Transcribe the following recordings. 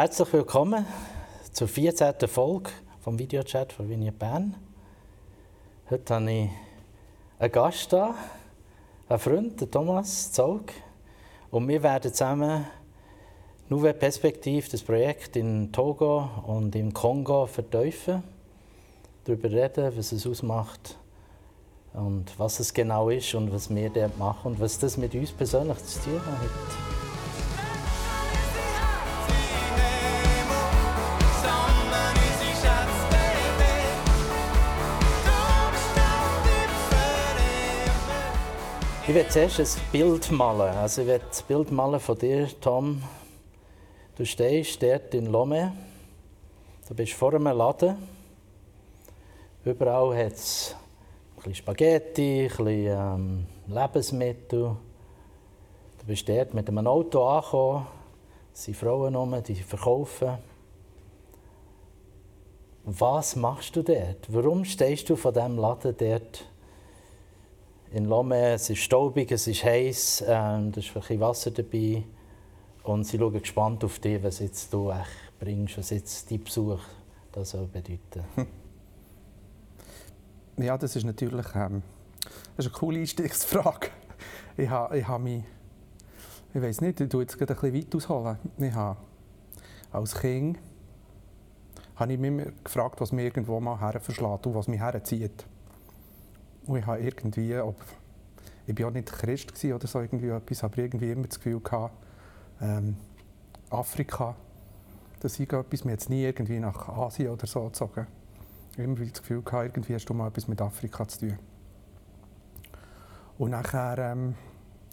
Herzlich willkommen zur 14. Folge vom Videochat von Vignette Bern. Heute habe ich einen Gast da, einen Freund, den Thomas Zaug. Und wir werden zusammen Nouvelle Perspektive, das Projekt in Togo und im Kongo vertiefen, darüber reden, was es ausmacht und was es genau ist und was wir dort machen und was das mit uns persönlich zu tun hat. Ich werde zuerst ein Bild malen. Also ich werde das Bild malen von dir, Tom. Du stehst dort in Lomé. Du bist vor einem Laden. Überall hat es ein bisschen Spaghetti, ein bisschen ähm, Lebensmittel. Du bist dort mit einem Auto angekommen. Es sind Frauen rum, die verkaufen. Was machst du dort? Warum stehst du vor diesem Laden dort? In Lomé. Es ist staubig, es ist heiß, ähm, da ist ein Wasser dabei. Und sie schauen gespannt auf dich, was jetzt du echt bringst, was jetzt dein Besuch das soll bedeuten Ja, das ist natürlich ähm, das ist eine coole Einstiegsfrage. Ich habe, ich habe mich, ich weiß nicht, ich tue jetzt gerade ein weit ausholen. Ich habe als Kind habe ich mich gefragt, was mich irgendwo mal herverschlägt und was mich herzieht. Und ich habe irgendwie, ob, ich war auch nicht Christ oder so, irgendwie etwas, aber irgendwie immer das Gefühl gehabt, ähm, Afrika, das ist etwas, mir jetzt nie irgendwie nach Asien oder so gezogen. Immer das Gefühl gehabt, irgendwie hast du mal etwas mit Afrika zu tun. Und nachher ähm,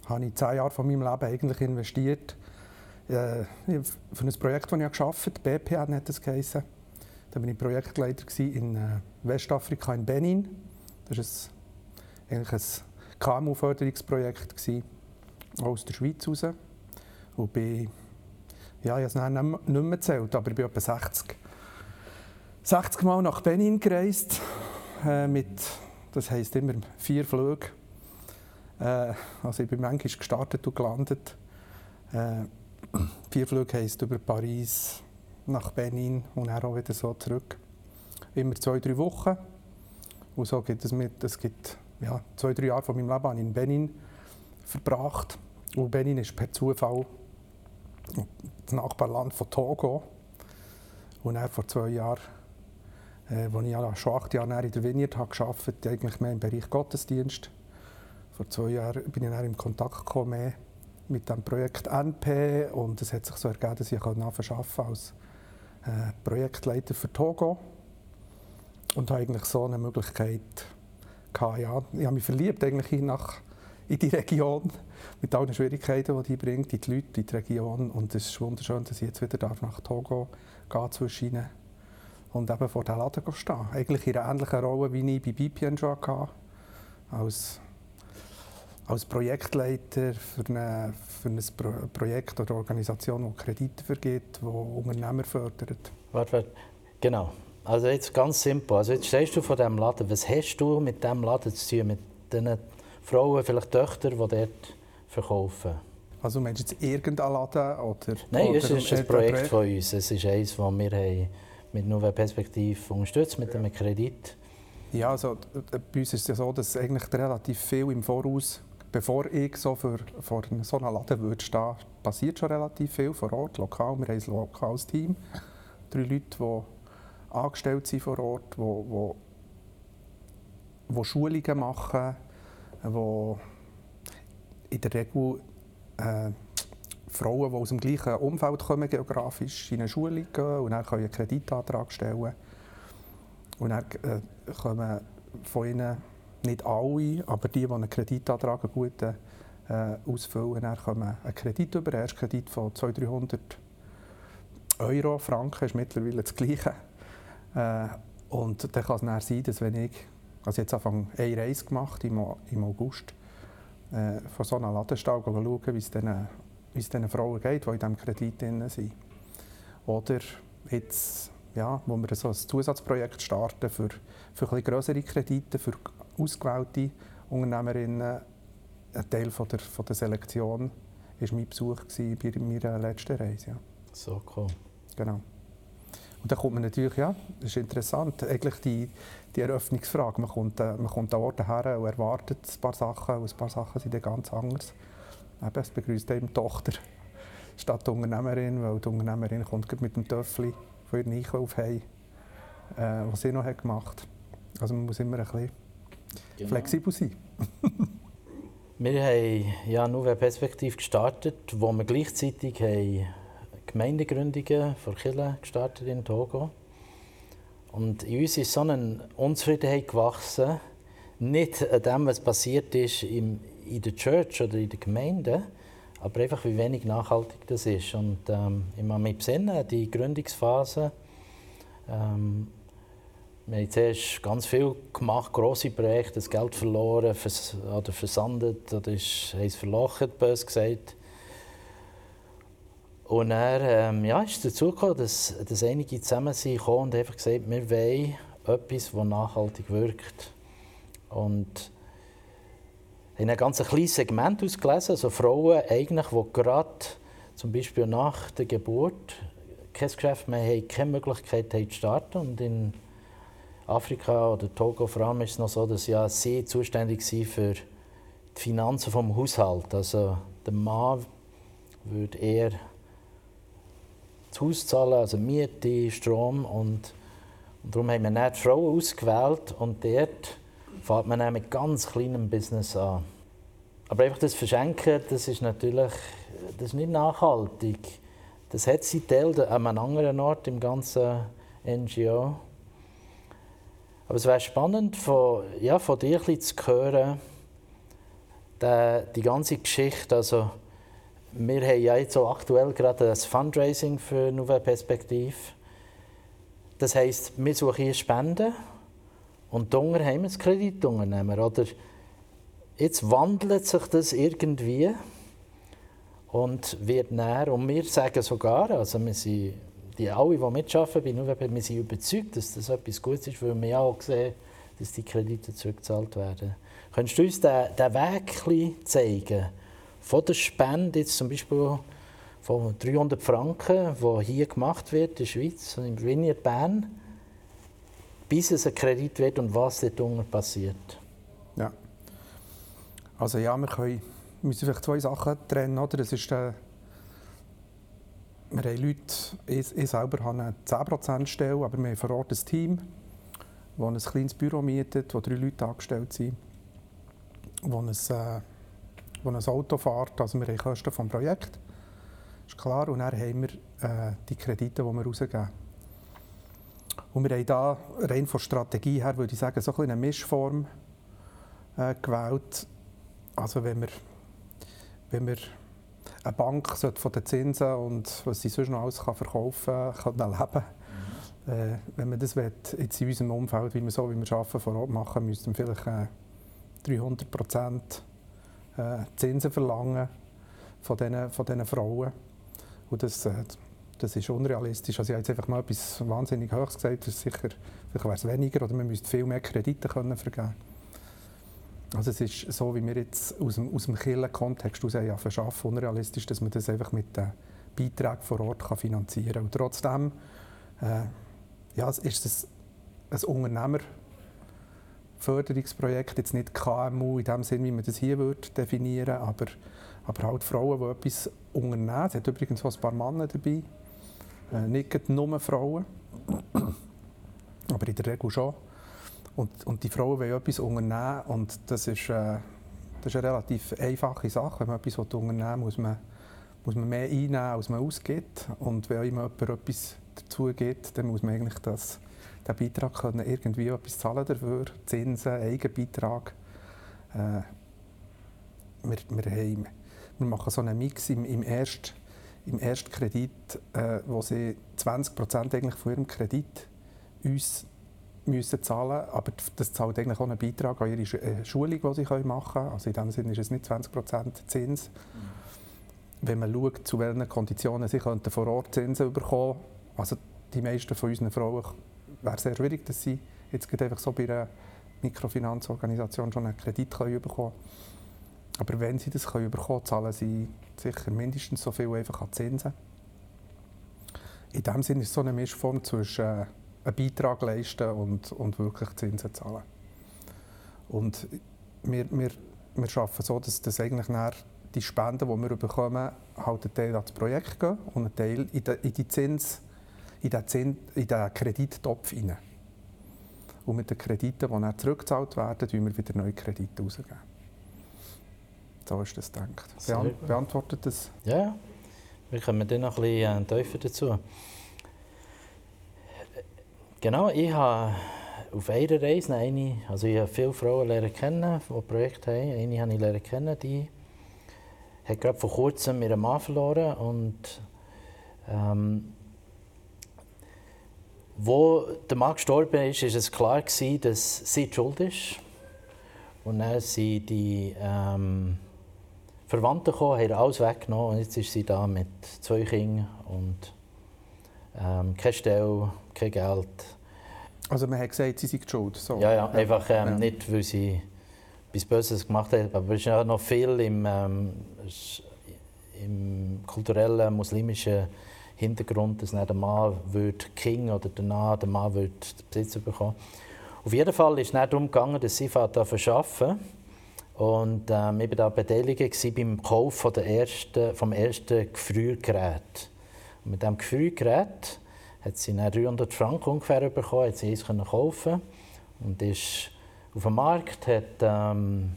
habe ich zehn Jahre von meinem Leben eigentlich investiert äh, für ein Projekt, das ich gearbeitet habe. BPN hat das geheißen. Da war ich Projektleiter in äh, Westafrika, in Benin. Das ist eigentlich ein KMU-Förderungsprojekt aus der Schweiz heraus. Und bin, ja, ich habe es nicht mehr gezählt, aber ich bin etwa 60, 60 Mal nach Benin gereist, äh, mit, das heisst immer vier Flüge. Äh, also ich bin manchmal gestartet und gelandet. Äh, vier Flüge heisst über Paris nach Benin und dann auch wieder so zurück. Immer zwei, drei Wochen. Und so gibt es mit, es gibt ja, zwei, drei Jahre von meinem Leben in Benin verbracht. Und Benin ist per Zufall das Nachbarland von Togo. Und dann vor zwei Jahren, äh, ich schon acht Jahre in der Vineyard habe gearbeitet eigentlich mehr im Bereich Gottesdienst. Vor zwei Jahren bin ich dann in Kontakt gekommen mit dem Projekt NP und es hat sich so ergeben, dass ich arbeiten als äh, Projektleiter für Togo und habe eigentlich so eine Möglichkeit gehabt, ja. Ich habe mich verliebt eigentlich nach, in die Region, mit allen Schwierigkeiten, die die bringt, in die Leute, in die Region. Und es ist wunderschön, dass ich jetzt wieder nach Togo gehen zwischen ihnen und eben vor dem Laden stehen. Eigentlich in einer ähnlichen Rolle, wie ich bei BPN schon hatte, als, als Projektleiter für, eine, für ein Pro Projekt oder Organisation, die Kredite vergibt, die Unternehmer fördert. Warte, warte. Genau. Also jetzt ganz simpel. Also jetzt stehst du vor diesem Laden. Was hast du mit diesem Laden zu tun? Mit den Frauen, vielleicht Töchtern, die dort verkaufen? Also meinst du jetzt irgendein Laden? Oder, Nein, oder es ist ein Projekt von uns. Es ist eines, das wir haben mit Nouvelle Perspektive unterstützt, mit einem Kredit. Ja, also bei uns ist es ja so, dass eigentlich relativ viel im Voraus, bevor ich so für, vor so einem Laden würde stehen, passiert schon relativ viel vor Ort, lokal. Wir haben ein lokales Team, drei Leute, die angestellt sind vor Ort, wo, wo, wo Schulungen machen, wo in der Regel äh, Frauen, die aus dem gleichen Umfeld kommen, geografisch in eine Schule gehen und dann können einen Kreditantrag stellen. Und dann äh, kommen von ihnen nicht alle, aber die, die einen Kreditantrag einen guten äh, ausfüllen, dann kommen einen Kredit über, einen Erstkredit von 200, 300 Euro, Franken ist mittlerweile das Gleiche. Äh, und dann kann es dann sein, dass wenn ich, also jetzt Anfang eine Reise gemacht im, im August, äh, von so einem Ladenstall schauen, wie es diesen, wie es diesen Frauen geht, die in diesem Kredit drin sind. Oder jetzt, ja, wo wir so ein Zusatzprojekt starten für, für ein größere Kredite, für ausgewählte Unternehmerinnen. Ein Teil von der, von der Selektion war mein Besuch bei meiner letzten Reise. Ja. So cool. Genau. Und dann kommt man natürlich, ja, das ist interessant, eigentlich die, die Eröffnungsfrage. Man kommt, äh, man kommt an Orte her und erwartet ein paar Sachen und ein paar Sachen sind dann ganz anders. Eben, es begrüßt eben die Tochter statt die Unternehmerin, weil die Unternehmerin kommt mit dem Töffel von ihrem Einkauf heim, äh, was sie noch hat gemacht hat. Also man muss immer ein bisschen genau. flexibel sein. wir haben ja nur eine Perspektive gestartet, wo wir gleichzeitig haben Gemeindegründungen von Kirche gestartet in Togo. Und in uns ist so eine Unzufriedenheit gewachsen, nicht an dem, was passiert ist in der Church oder in der Gemeinde, aber einfach, wie wenig nachhaltig das ist. Und ähm, ich mache mich besinnen, die Gründungsphase. Ähm, wir haben zuerst ganz viel gemacht, grosse Projekte, das Geld verloren vers oder versandet oder ist, haben es verlocht, bös gesagt. Und dann ähm, ja, ist es dazu gekommen, dass, dass einige zusammen sind und einfach gesagt wir wollen etwas, das nachhaltig wirkt. Und haben ein ganz kleines Segment ausgelesen, also Frauen, eigentlich, die gerade zum Beispiel nach der Geburt kein Geschäft mehr haben, keine Möglichkeit haben zu starten. Und in Afrika oder Togo vor allem ist es noch so, dass ja sie zuständig sind für die Finanzen vom Haushalt. Also der Mann würde eher das Haus zahlen, also Miete, Strom und, und darum haben wir nicht die Frauen ausgewählt und dort fängt man auch mit ganz kleinem Business an. Aber einfach das Verschenken, das ist natürlich das ist nicht nachhaltig. Das hat sie Teil an einem anderen Ort im ganzen NGO. Aber es wäre spannend, von, ja, von dir ein zu hören, die, die ganze Geschichte. Also, wir haben ja jetzt so aktuell gerade ein Fundraising für Nouvelle Perspektive. Das heisst, wir suchen hier Spenden und darunter haben wir ein Kreditunternehmer. Oder jetzt wandelt sich das irgendwie und wird näher. Und wir sagen sogar, also wir sind, die alle, die mitarbeiten bei Nuweb, wir sind überzeugt, dass das etwas Gutes ist, weil wir auch sehen, dass die Kredite zurückgezahlt werden. Könntest du uns den Weg zeigen? Von der Spende, jetzt zum Beispiel von 300 Franken, die hier gemacht wird in der Schweiz, im Vineyard Bern, bis es ein Kredit wird und was dort passiert. Ja. Also ja, wir können müssen vielleicht zwei Sachen trennen. Oder? Das ist, äh, wir haben Leute, ich, ich selber habe eine 10%-Stelle, aber wir haben vor Ort ein Team, das ein kleines Büro mietet, wo drei Leute angestellt sind, wo ein, äh, wo ein Auto fährt. Also wir haben Kosten vom Projekt, ist klar. Und dann haben wir äh, die Kredite, die wir rausgeben. Und wir haben da rein von Strategie her, würde ich sagen, so ein eine Mischform äh, gewählt. Also wenn wir wenn wir eine Bank von den Zinsen und was sie sonst noch alles kann verkaufen kann, kann leben mhm. äh, Wenn man das will, jetzt in unserem Umfeld, wie wir so, wie wir arbeiten, vor Ort machen, müssten wir vielleicht äh, 300 Prozent äh, Zinsen verlangen von diesen, von Frauen. Und das, äh, das ist unrealistisch. Also ich habe jetzt einfach mal etwas wahnsinnig Hohes gesagt. Das ist sicher, vielleicht wäre es weniger oder man müsste viel mehr Kredite können vergeben also es ist so, wie wir jetzt aus dem, aus dem Kirchen-Kontext heraus ja verschaffen, unrealistisch, dass man das einfach mit den Beiträgen vor Ort kann finanzieren kann. Und trotzdem äh, ja, ist es ein Unternehmerförderungsprojekt, jetzt nicht KMU in dem Sinn, wie man das hier würde definieren aber, aber halt Frauen, die etwas unternehmen. Es hat übrigens auch ein paar Männer dabei, äh, nicht nur Frauen, aber in der Regel schon. Und, und die Frauen wollen etwas unternehmen und das ist, äh, das ist eine relativ einfache Sache. Wenn man etwas unternehmen will, muss man, muss man mehr einnehmen, als man ausgibt. Und wenn jemand etwas dazu gibt, dann muss man eigentlich das, den Beitrag können, irgendwie etwas zahlen dafür, Zinsen, Eigenbeitrag. Äh, wir, wir, haben, wir machen so einen Mix im, im ersten im ersten Kredit, äh, wo sie 20 eigentlich von ihrem Kredit uns müssen zahlen aber das zahlt eigentlich auch einen Beitrag an ihre äh, Schulung, die sie machen können. Also in dem Sinne ist es nicht 20% Zins. Mhm. Wenn man schaut, zu welchen Konditionen sie vor Ort Zinsen bekommen also die meisten von unseren Frauen wäre sehr schwierig, dass sie jetzt einfach so bei einer Mikrofinanzorganisation schon einen Kredit bekommen können. Aber wenn sie das können bekommen zahlen sie sicher mindestens so viel einfach an Zinsen. in dem Sinne ist es so eine Mischform zwischen äh, einen Beitrag leisten und, und wirklich Zinsen zahlen. Und wir, wir, wir arbeiten so, dass, dass eigentlich die Spenden, die wir bekommen, halt ein Teil ans Projekt gehen und ein Teil in, die, in die Zins, in den, in den Kredittopf hinein. Und mit den Krediten, die dann zurückgezahlt werden, tun wir wieder neue Kredite rausgeben. So ist das gedacht. Beant beantwortet das? Ja, wir kommen dann noch ein bisschen äh, tiefer dazu. Genau, ich habe auf einer Reise eine, also ich habe viele Frauen lernen kennen, die Projekte haben. Eine habe ich lernen kennen, die hat gerade vor kurzem ihren Mann verloren und ähm, wo der Mann gestorben ist, ist es klar gewesen, dass sie schuld ist. Und dann sind die ähm, Verwandten gekommen, haben alles weggenommen und jetzt ist sie da mit zwei Kindern und ähm, keine Stelle, kein Geld. Also man hat gesagt, sie sind schuld? So. Ja, ja, einfach ähm, ja. nicht, weil sie etwas Böses gemacht haben, aber es ist ja noch viel im, ähm, im kulturellen, muslimischen Hintergrund, dass der Mann wird King oder danach der Mann wird Besitz bekommen. Auf jeden Fall ist es nicht darum gegangen, dass sie verschaffen und ähm, ich war da beteiligt beim Kauf von der ersten, vom ersten Gefriergerät. Und mit diesem Gefriergerät hat sie 300 Franken ungefähr bekommen, hat sie eins kaufen und ist auf dem Markt, hat ähm,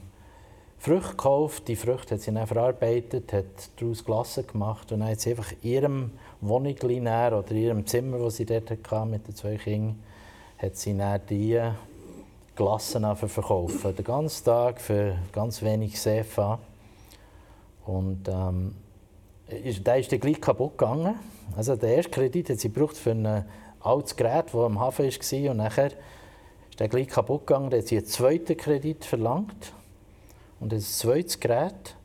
Früchte gekauft, die Früchte hat sie dann verarbeitet, hat daraus Glasse gemacht und dann hat sie einfach in ihrem Wohnung oder in ihrem Zimmer, das sie dort hatte, mit den zwei Kindern, hat sie dann die Glassen verkaufen. Den ganzen Tag für ganz wenig Sefa. Und ähm, der ist dann gleich kaputt gegangen. Also der erste Kredit hat sie gebraucht für ein altes Gerät, das am Hafen war. Und nachher ist der gleich kaputt gegangen. Dann hat sie einen zweiten Kredit verlangt und ein zweites Gerät.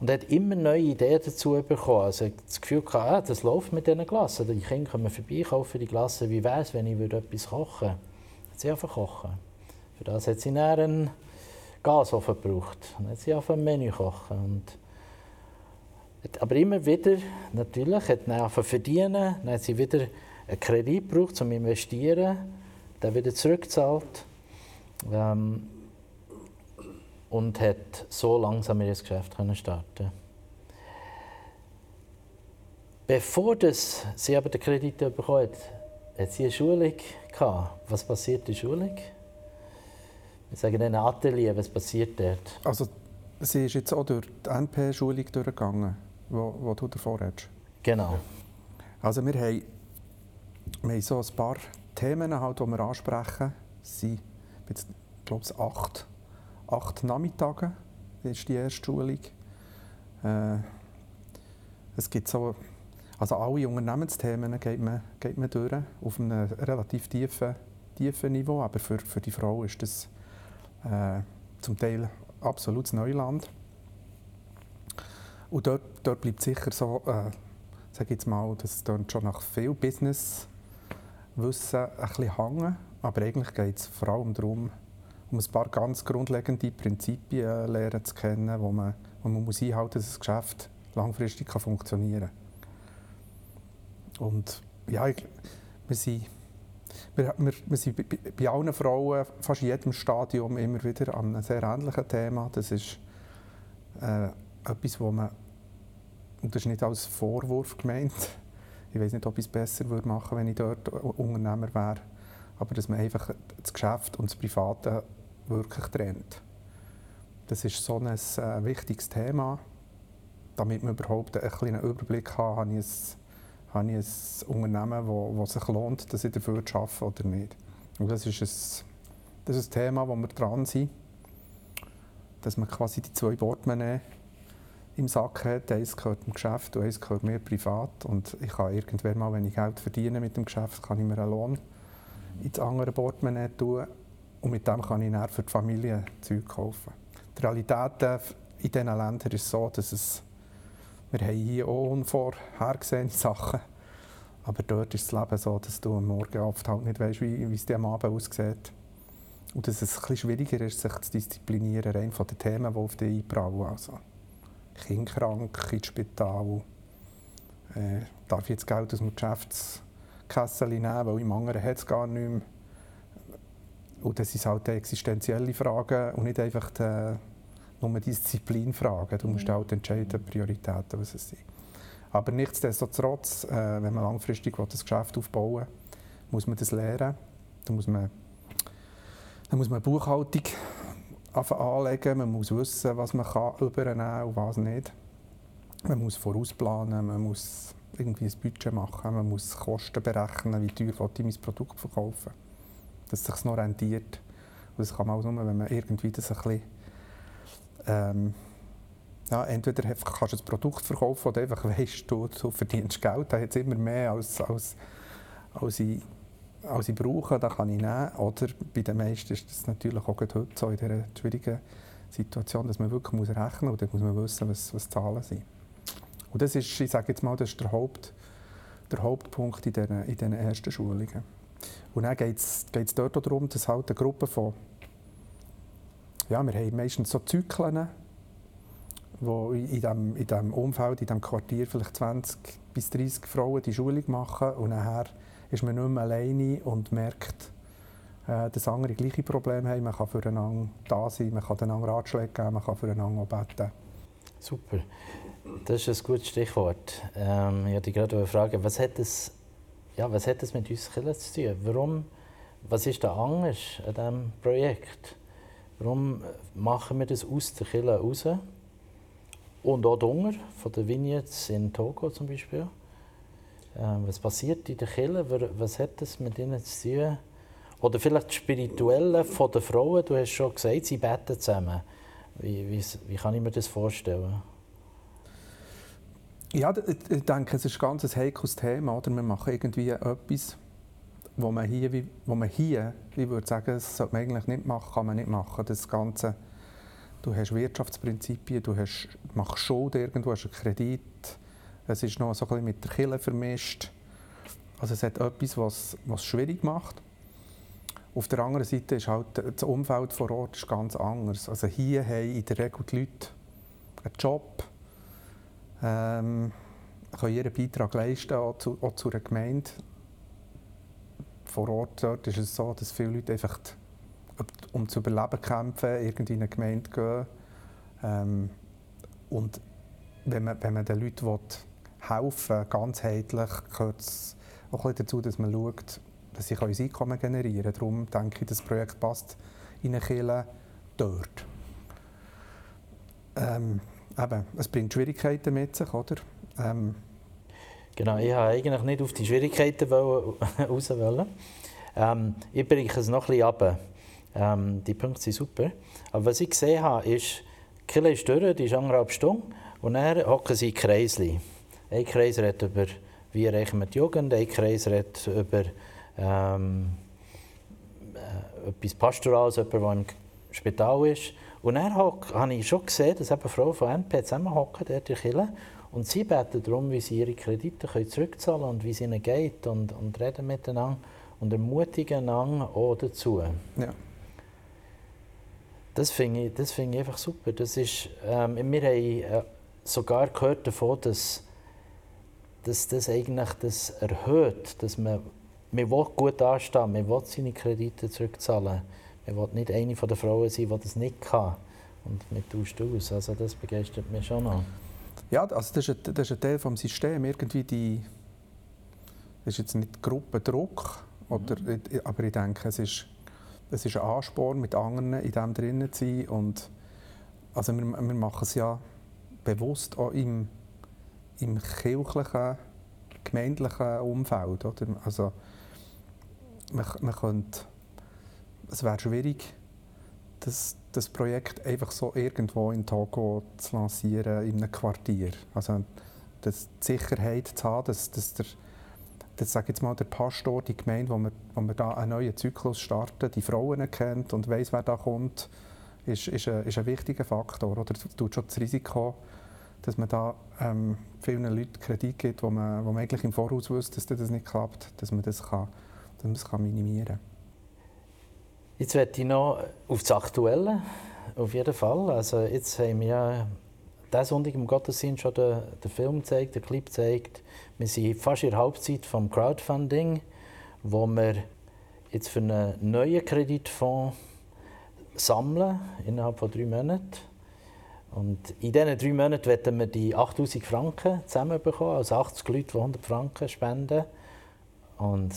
Und er hat immer neue Ideen dazu bekommen. Also er hat das Gefühl gehabt, ah, das läuft mit diesen Glassen. Die Kinder kommen vorbei, kaufen die Glassen. Wie wäre es, wenn ich etwas kochen würde? Sie einfach kochen. Für das hat sie dann einen Gasofen gebraucht. Dann hat sie auf ein Menü kochen. Und aber immer wieder, natürlich, hat dann verdienen, dann hat sie wieder einen Kredit gebraucht, um zu investieren, dann wieder zurückgezahlt. Ähm, und hat so langsam ihr Geschäft können starten Bevor das, sie aber den Kredit bekommen hat, hat sie eine Schulung gehabt. Was passiert in der Schulung? Wir sagen ein Atelier, was passiert dort? Also sie ist jetzt auch durch die NP-Schulung durchgegangen, wo, wo du davor hast. Genau. Also wir haben, wir haben so ein paar Themen, halt, die wir ansprechen. Es sind, ich glaube ich, acht acht Nachmittage ist die erste Schulung. Äh, es gibt so, also alle Unternehmensthemen geht man, geht man durch, auf einem relativ tiefen, tiefen Niveau, aber für, für die Frau ist das äh, zum Teil absolutes Neuland. Und dort, dort bleibt sicher so, äh, sage jetzt mal, das klingt schon nach viel Business-Wissen ein bisschen hängen, aber eigentlich geht es vor allem darum, um ein paar ganz grundlegende Prinzipien lernen zu kennen, wo man, wo man muss einhalten muss, dass das Geschäft langfristig kann funktionieren kann. Und ja, ich, wir sind, wir, wir, wir sind bei, bei allen Frauen, fast in jedem Stadium, immer wieder an einem sehr ähnlichen Thema. Das ist äh, etwas, wo man, und das ist nicht als Vorwurf gemeint, ich weiß nicht, ob ich es besser würde machen wenn ich dort Unternehmer wäre, aber dass man einfach das Geschäft und das Private wirklich trennt. Das ist so ein äh, wichtiges Thema. Damit man überhaupt einen kleinen Überblick hat, habe ich ein, habe ich ein Unternehmen, wo, wo sich lohnt, dass ich dafür arbeite oder nicht. Und das ist ein, das ist ein Thema, wo wir dran sind, dass man quasi die zwei Portemonnaie im Sack hat. Eins gehört dem Geschäft und eins gehört mir privat. Und ich kann irgendwann mal, wenn ich Geld verdiene mit dem Geschäft, kann ich mir einen Lohn ins andere Portemonnaie tun und mit dem kann ich dann für die Familie Zeug kaufen. Die Realität äh, in diesen Ländern ist so, dass es, wir haben hier auch unvorhergesehene Sachen aber dort ist das Leben so, dass du am Morgen oft halt nicht weißt, wie, wie es dir am Abend aussieht. Und dass es bisschen schwieriger ist, sich zu disziplinieren, rein von den Themen, die auf dich einprallen. Also Kind krank, ins Spital, äh, darf ich jetzt Geld aus dem Geschäftskasse nehmen, weil im anderen hat es gar nicht mehr. Und das sind halt existenzielle Fragen und nicht einfach die, nur Disziplinfragen. Du musst mhm. halt entscheiden, Prioritäten, was es sind. Aber nichtsdestotrotz, äh, wenn man langfristig das Geschäft aufbauen will, muss man das lernen. Da muss man, da muss man Buchhaltung anlegen, man muss wissen, was man kann übernehmen kann und was nicht. Man muss vorausplanen, man muss irgendwie ein Budget machen, man muss Kosten berechnen, wie teuer ich mein Produkt verkaufen dass es sich noch rentiert. Und das kann man auch nur, wenn man irgendwie das ein bisschen ähm, ja, entweder kannst du ein Produkt verkaufen oder einfach weißt, du, du verdienst Geld, da es immer mehr als, als, als, ich, als ich brauche, da kann ich nehmen. Oder bei den meisten ist das natürlich auch heute so in dieser schwierigen Situation, dass man wirklich muss rechnen muss und dann muss man wissen, was, was Zahlen sind. Und das ist, ich sage jetzt mal, das ist der, Haupt, der Hauptpunkt in diesen, in diesen ersten Schulungen. Und dann geht es dort darum, dass halt eine Gruppe von, ja, wir haben meistens so Zyklen, wo in diesem in dem Umfeld, in diesem Quartier vielleicht 20 bis 30 Frauen die Schulung machen und nachher ist man nicht mehr alleine und merkt, äh, dass andere gleiche Probleme haben. Man kann füreinander da sein, man kann einander Ratschläge geben, man kann füreinander beten. Super. Das ist ein gutes Stichwort. Ähm, ich wollte gerade fragen, was hat es, ja, was hat es mit uns Kindern zu tun? Warum, was ist da anders an diesem Projekt? Warum machen wir das aus der Kirche raus? Und auch Hunger von den Vignettes in Togo zum Beispiel. Ähm, was passiert in der Kirche? Was hat das mit ihnen zu tun? Oder vielleicht das Spirituelle den Frauen. Du hast schon gesagt, sie beten zusammen. Wie, wie, wie kann ich mir das vorstellen? Ja, ich denke, es ist ein ganz heikles Thema. Oder? Wir machen irgendwie etwas, wo man hier, wo man hier ich würde sagen, das sollte man eigentlich nicht machen, kann man nicht machen. Das Ganze Du hast Wirtschaftsprinzipien, du hast, machst Schulden irgendwo, hast einen Kredit. Es ist noch so ein bisschen mit der Kille vermischt. Also es hat etwas, was, was schwierig macht. Auf der anderen Seite ist halt das Umfeld vor Ort ist ganz anders. Also hier haben in der Regel die Leute einen Job, ähm, können ihren Beitrag leisten, auch zu, auch zu einer Gemeinde. Vor Ort dort ist es so, dass viele Leute einfach um zu überleben kämpfen, irgendwie in eine Gemeinde gehen. Ähm, und wenn man, wenn man den Leuten will, helfen will, ganzheitlich, gehört es auch ein dazu, dass man schaut, dass sie ein Einkommen generieren können. Darum denke ich, das Projekt passt in eine Kirche dort. Ähm, eben, es bringt Schwierigkeiten mit sich, oder? Ähm, genau, ich wollte eigentlich nicht auf die Schwierigkeiten raus. Ähm, ich bringe es noch bisschen runter. Ähm, die Punkte sind super. Aber was ich gesehen habe, ist, die Kille ist durch, die ist anderthalb Stunden und dann hocken sie in Kreisli. Ein Kreis redet über, wie erreichen wir die Jugend, ein Kreis redet über ähm, äh, etwas Pastorales, jemand, der im Spital ist. Und dann habe ich schon gesehen, dass eben Frauen von NP zusammenhocken dort in Kille und sie beten darum, wie sie ihre Kredite können zurückzahlen können und wie es ihnen geht und, und reden miteinander und ermutigen einander auch dazu. Ja. Das finde ich, das find ich einfach super. Das ist, ähm, wir haben äh, sogar gehört davon, dass, dass das eigentlich das erhöht, dass man, man will gut anstehen, man will seine Kredite zurückzahlen. Man will nicht eine von den Frauen sein, die das nicht kann. Und man tauscht aus. Also das begeistert mich schon noch. Ja, also das, ist ein, das ist ein Teil des Systems. Irgendwie die, das ist jetzt nicht Gruppendruck, oder, mhm. aber ich denke, es ist es ist ein Ansporn, mit anderen in dem drinnen zu sein. Und also wir, wir machen es ja bewusst auch im, im kirchlichen, gemeindlichen Umfeld. Oder? Also, man, man könnte, es wäre schwierig, das, das Projekt einfach so irgendwo in Togo zu lancieren, in einem Quartier. Also das, die Sicherheit zu haben, dass, dass der das sage jetzt mal, der Pastor, die Gemeinde, wo wir, wo wir da einen neuen Zyklus starten, die Frauen kennt und weiß, wer da kommt, ist, ist, ein, ist ein wichtiger Faktor. Oder tut schon das Risiko, dass man da ähm, vielen Leuten Kredit gibt, wo man, wo man eigentlich im Voraus wusste, dass das nicht klappt, dass man das, kann, dass man das kann minimieren kann. Jetzt werde ich noch auf das Aktuelle, auf jeden Fall. Also jetzt haben wir diesen Sonntag im Gottesdienst schon den, den Film zeigt, den Clip zeigt. Wir sind fast in der Halbzeit vom Crowdfunding, wo wir jetzt für einen neuen Kreditfonds sammeln, innerhalb von drei Monaten. Und in diesen drei Monaten werden wir die 8000 Franken zusammenbekommen, also 80 Leute, die 100 Franken spenden. Und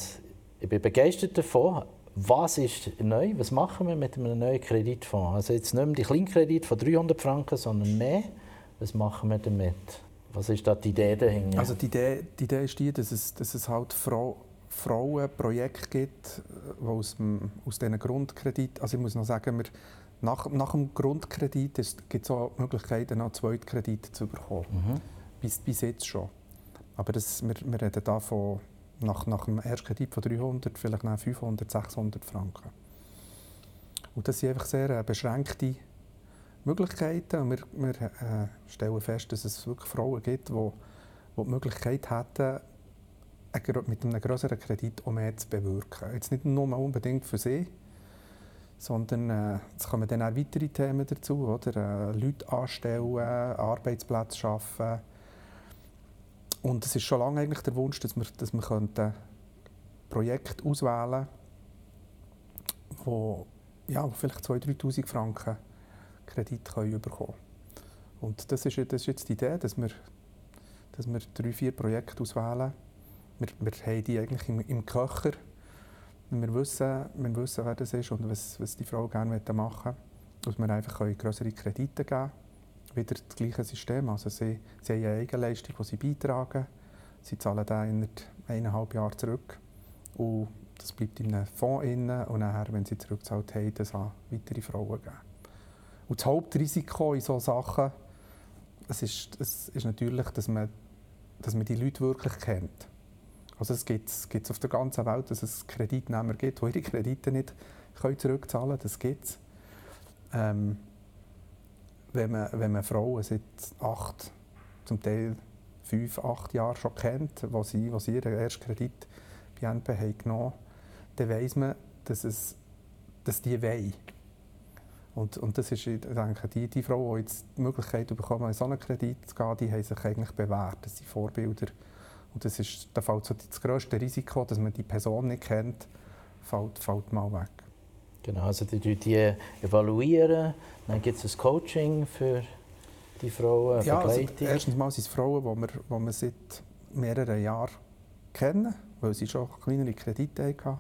ich bin begeistert davon. Was ist neu? Was machen wir mit einem neuen Kreditfonds? Also jetzt nicht mehr die Kleinkredit von 300 Franken, sondern mehr. Was machen wir damit? Was ist da die Idee dahinter? Also die Idee, die Idee ist die, dass es, dass es halt Frau, Frauenprojekte gibt, die aus, dem, aus diesen Grundkredit, also ich muss noch sagen, wir, nach, nach dem Grundkredit gibt es auch Möglichkeiten, noch Zweitkredite zu bekommen. Mhm. Bis, bis jetzt schon. Aber das, wir, wir reden da von, nach, nach dem Erstkredit von 300, vielleicht nach 500, 600 Franken. Und das sind einfach sehr äh, beschränkte Möglichkeiten. Wir, wir äh, stellen fest, dass es wirklich Frauen gibt, die, die die Möglichkeit hätten, mit einem größeren Kredit auch mehr zu bewirken. Jetzt nicht nur unbedingt für sie, sondern äh, es kommen dann auch weitere Themen dazu, oder? Äh, Leute anstellen, Arbeitsplätze schaffen. Und es ist schon lange eigentlich der Wunsch, dass wir, dass wir könnten Projekte auswählen wo, ja, vielleicht 2'000, 3'000 Franken Kredit können bekommen Und das ist, das ist jetzt die Idee, dass wir, dass wir drei, vier Projekte auswählen. Wir, wir haben die eigentlich im, im Köcher wir wissen, wir wissen, wer das ist und was, was die Frau gerne machen möchte. Dass wir einfach größere Kredite geben Wieder das gleiche System. Also sie, sie haben eine Eigenleistung, die sie beitragen. Sie zahlen dann in eineinhalb Jahren zurück. Und das bleibt in einem Fonds inne und nachher, wenn sie zurückgezahlt haben, das an weitere Frauen geben. Und das Hauptrisiko in solchen Sachen es ist, es ist natürlich, dass man, dass man die Leute wirklich kennt. Also es gibt es auf der ganzen Welt, dass es Kreditnehmer gibt, die ihre Kredite nicht können zurückzahlen können. Das gibt es. Ähm, wenn, man, wenn man Frauen seit acht, zum Teil fünf, acht Jahren schon kennt, wo sie, wo sie ihren ersten Kredit bei NP haben genommen dann weiss man, dass, es, dass die wollen. Und, und das ist, ich denke, die, die Frauen, die jetzt die Möglichkeit bekommen, in so einen Kredit zu gehen, die haben sich eigentlich bewährt. Das sind Vorbilder und das ist, da fällt so das grösste Risiko, dass man die Person nicht kennt, fällt, fällt mal weg. Genau, also die, die evaluieren, dann gibt es ein Coaching für die Frauen, ja, also erstens mal sind es Frauen, die wir, die wir seit mehreren Jahren kennen, weil sie schon kleinere Kredite hatten.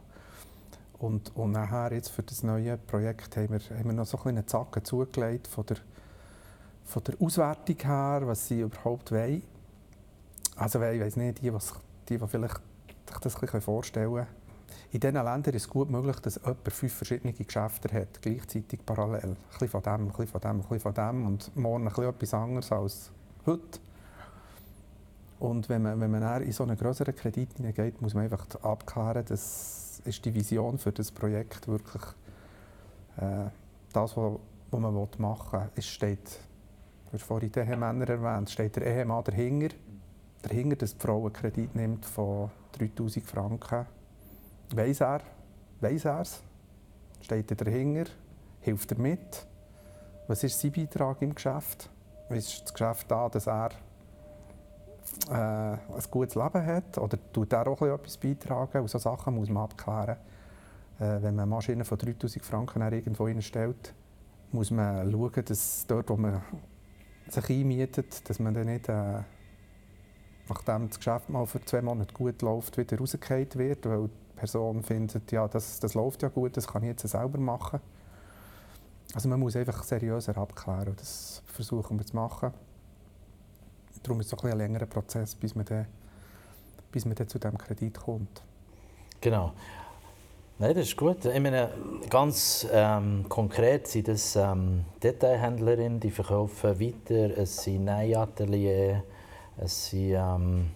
Und, und nachher jetzt für das neue Projekt haben wir, haben wir noch so einen Zacken zugelegt von der, von der Auswertung her, was sie überhaupt wollen. Also ich weiß nicht, die, was, die, die vielleicht sich das ein bisschen vorstellen In diesen Ländern ist es gut möglich, dass jemand fünf verschiedene Geschäfte hat, gleichzeitig parallel. Ein bisschen von dem, ein bisschen von dem, ein bisschen von dem und morgen ein bisschen etwas anderes als heute. Und wenn man, wenn man in so einen größeren Kredit hineingeht, muss man einfach abklären, dass ist die Vision für das Projekt wirklich äh, das, was, was man machen will. Es steht, du hast vorhin die Ehemänner erwähnt, steht der Ehemann dahinter dahinter, dass die Frau einen Kredit nimmt von 3000 Franken. Weiss er, weiss er es? Steht er dahinter? Hilft er mit? Was ist sein Beitrag im Geschäft? Ist das Geschäft da, dass er äh, ein gutes Leben hat? Oder tut er auch etwas beitragen? Und solche Sachen muss man abklären. Äh, wenn man eine Maschine von 3000 Franken irgendwo stellt, muss man schauen, dass dort, wo man sich einmietet, dass man dann nicht äh, nachdem das Geschäft mal für zwei Monate gut läuft, wieder rausgefallen wird, weil Person findet, ja, das, das läuft ja gut, das kann ich jetzt selber machen. Also man muss einfach seriöser abklären das versuchen wir zu machen. Darum ist es ein, ein längerer Prozess, bis man, dann, bis man dann zu diesem Kredit kommt. Genau. Nein, das ist gut. Ich meine, ganz ähm, konkret sind das ähm, Detailhändlerinnen, die verkaufen weiter, es sind Nähatelier, es sind ähm,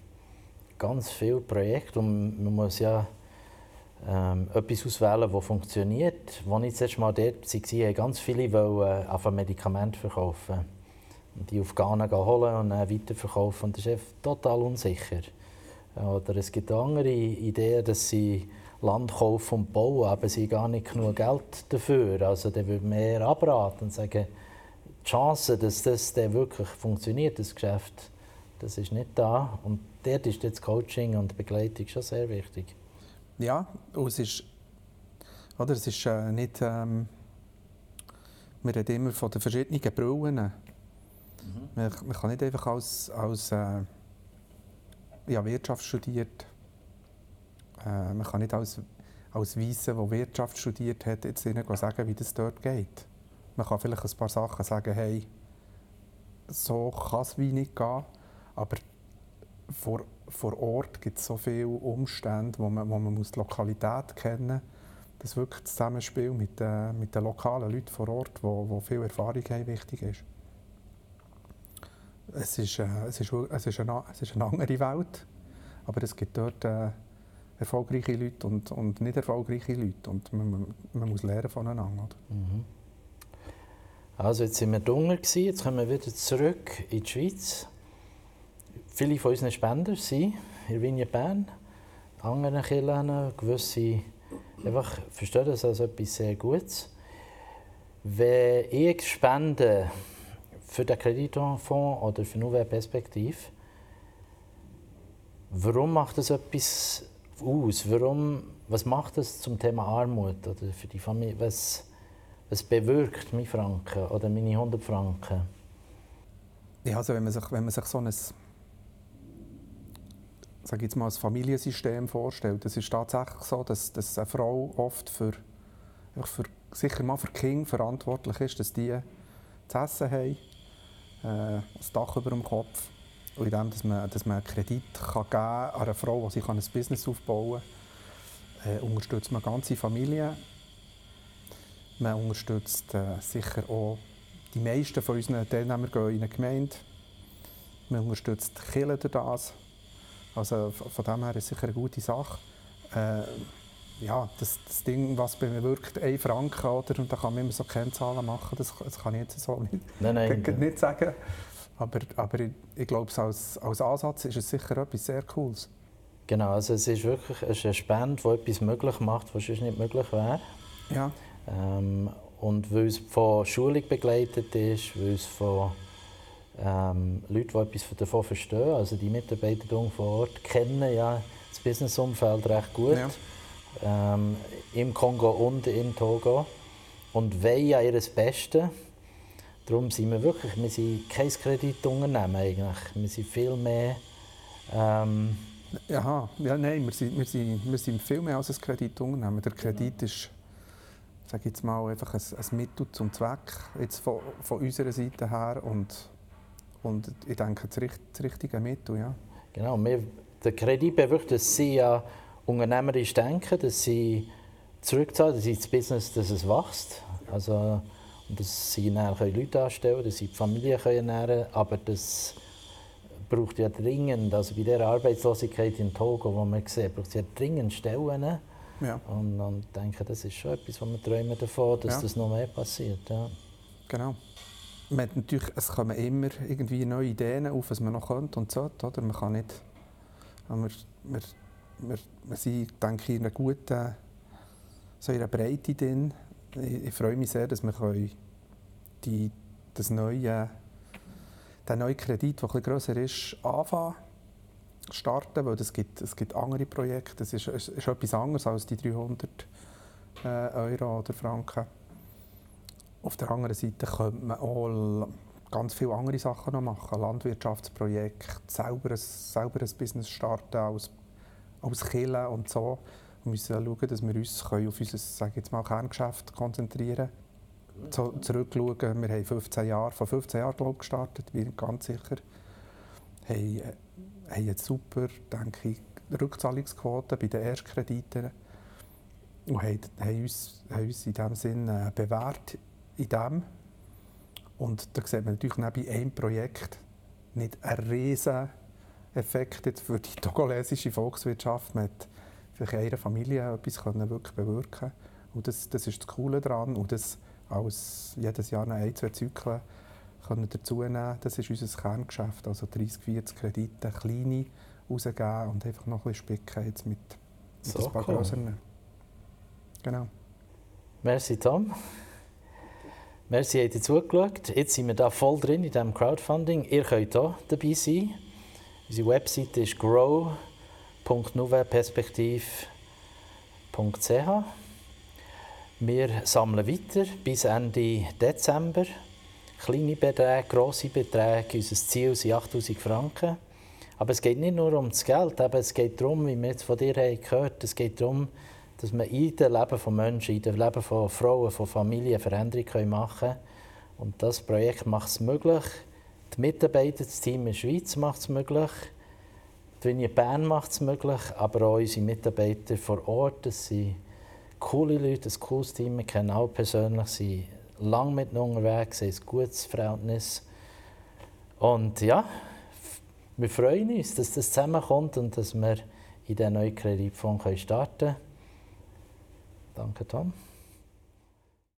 ganz viele Projekte und man muss ja ähm, etwas auswählen, das funktioniert. Als ich das Mal dort war, haben ganz viele wollen, äh, Medikamente verkaufen. Und die auf Ghana holen und dann weiterverkaufen. Und das ist total unsicher. Oder es gibt andere Ideen, dass sie Land kaufen und bauen, aber sie haben gar nicht genug Geld dafür. Also dann würde man eher abraten und sagen, die Chance, dass das dann wirklich funktioniert, das Geschäft, das ist nicht da. Und dort ist jetzt Coaching und Begleitung schon sehr wichtig. Ja, und es ist, oder, es ist äh, nicht, ähm, wir reden immer von den verschiedenen Brillen. Mhm. Man, man, kann nicht einfach als, als äh, ja, Wirtschaft studiert, äh, man kann nicht als, als Weisse, der Wirtschaft studiert hat, jetzt ihnen sagen, wie das dort geht. Man kann vielleicht ein paar Sachen sagen, hey, so kann es wie nicht gehen, aber vor, vor Ort gibt es so viele Umstände, wo man, wo man muss die Lokalität kennen muss, dass wirklich das Zusammenspiel mit, äh, mit den lokalen Leuten vor Ort, wo, wo viel Erfahrung haben, wichtig ist. Es ist, äh, es, ist, es, ist eine, es ist eine andere Welt, aber es gibt dort äh, erfolgreiche Leute und, und nicht erfolgreiche Leute und man, man muss lernen voneinander. Mhm. Also jetzt sind wir dunkel jetzt kommen wir wieder zurück in die Schweiz. Viele von unseren Spender sind in Vigne Bern, anderen Kirchen, gewisse einfach verstehen das als etwas sehr Gutes. Wenn ich spende für den Kreditfonds oder für Nouvelle Perspektive, warum macht das etwas aus? Warum, was macht das zum Thema Armut oder für die Familie? Was, was bewirkt mein Franken oder meine 100 Franken? Ja, also wenn man sich, wenn man sich so ein sage jetzt mal, ein Familiensystem vorstellt, das ist tatsächlich so, dass, dass eine Frau oft für, für, sicher mal für Kinder verantwortlich ist, dass die zu essen haben, äh, das Dach über dem Kopf. Und indem, dass man, dass man einen Kredit kann geben kann an eine Frau, die sich ein Business aufbauen kann, äh, unterstützt man ganze Familien. Man unterstützt äh, sicher auch die meisten von unseren Teilnehmern in eine Gemeinde. Man unterstützt die Kirche durch das. Also von dem her ist es sicher eine gute Sache. Äh, ja, das, das, Ding, was bei mir wirkt, 1 Franken, oder? und da kann man immer so Kennzahlen machen, das, das kann ich jetzt so nicht, nein, nein, nicht sagen. Aber, aber ich, ich glaube, als, als Ansatz ist es sicher etwas sehr Cooles. Genau, also es ist wirklich es ist eine Spende, die etwas möglich macht, was sonst nicht möglich wäre. Ja. Ähm, und weil es von Schulung begleitet ist, weil es von ähm, Leute, die etwas davon verstehen, also die Mitarbeiter vor Ort, kennen ja das Businessumfeld recht gut. Ja. Ähm, Im Kongo und in Togo. Und wollen ja ihr Bestes. Darum sind wir wirklich, wir sind kein Kreditunternehmen eigentlich. Wir sind viel mehr... Ähm, Aha, ja, nein, wir sind, wir, sind, wir sind viel mehr als ein Kreditunternehmen. Der Kredit ist, sage jetzt mal, einfach ein, ein Mittel zum Zweck, jetzt von, von unserer Seite her. Und und ich denke, das, das richtige Mittel, ja. Genau, wir, der Kredit bewirkt, dass sie ja unternehmerisch denken, dass sie zurückzahlen, dass sie das Business dass es wächst. Also, dass sie dann Leute anstellen können, dass sie die Familie ernähren können. Aber das braucht ja dringend, also bei der Arbeitslosigkeit in Togo, die man sieht, braucht es ja dringend Stellen. Ja. Und, und ich denke, das ist schon etwas, wo wir träumen davon, dass ja. das noch mehr passiert. Ja. Genau man natürlich, es kommen immer irgendwie neue Ideen auf, was man noch könnte und sollte. Oder? Man kann nicht... Wir, wir, wir, wir sind, denke ich, in einer guten so in einer Breite drin. Ich, ich freue mich sehr, dass wir die, das neue, den neuen Kredit, der etwas grösser ist, anfangen starten, weil es gibt, es gibt andere Projekte. Es ist, ist, ist etwas anderes als die 300 äh, Euro oder Franken. Auf der anderen Seite könnte man auch ganz viele andere Sachen noch machen. Landwirtschaftsprojekte, selber ein, selber ein Business starten als, als Kille und so. Wir müssen schauen, dass wir uns auf unser sage jetzt mal, Kerngeschäft konzentrieren können. So, zurückschauen, wir haben 15 Jahre, vor 15 Jahren glaube ich, gestartet, bin ganz sicher. Wir haben, haben jetzt super, denke ich, Rückzahlungsquoten bei den Erstkrediten und haben, haben, uns, haben uns in diesem Sinne bewährt in dem. Und da sieht man natürlich neben einem Projekt nicht einen riesen Effekt für die togolesische Volkswirtschaft. Man hat vielleicht einer Familie etwas können wirklich bewirken Und das, das ist das Coole daran. Und das als jedes Jahr ein, zwei Zyklen können dazu nehmen. Das ist unser Kerngeschäft. Also 30, 40 Kredite, kleine rausgeben und einfach noch ein bisschen spicken jetzt mit, mit so ein paar cool. größeren. Genau. Merci, Tom. Merci, habt ihr zugeschaut. Jetzt sind wir da voll drin in diesem Crowdfunding. Ihr könnt auch dabei sein. Unsere Webseite ist grow.nouveperspektiv.ch. Wir sammeln weiter bis Ende Dezember. Kleine Beträge, grosse Beträge. Unser Ziel sind 8000 Franken. Aber es geht nicht nur um das Geld, es geht darum, wie wir jetzt von dir gehört haben, es geht darum, dass wir in dem Leben von Menschen, in dem Leben von Frauen, von Familien Veränderungen machen können. Und das Projekt macht es möglich. Die Mitarbeiter, das Team in der Schweiz macht es möglich. Die Vinie Bern macht es möglich, aber auch unsere Mitarbeiter vor Ort. Das sind coole Leute, ein cooles Team. Wir kennen auch persönlich, sind lange miteinander unterwegs, haben ein gutes Verhältnis. Und ja, wir freuen uns, dass das zusammenkommt und dass wir in diesen neuen Kreditfonds starten können. Danke, Tom.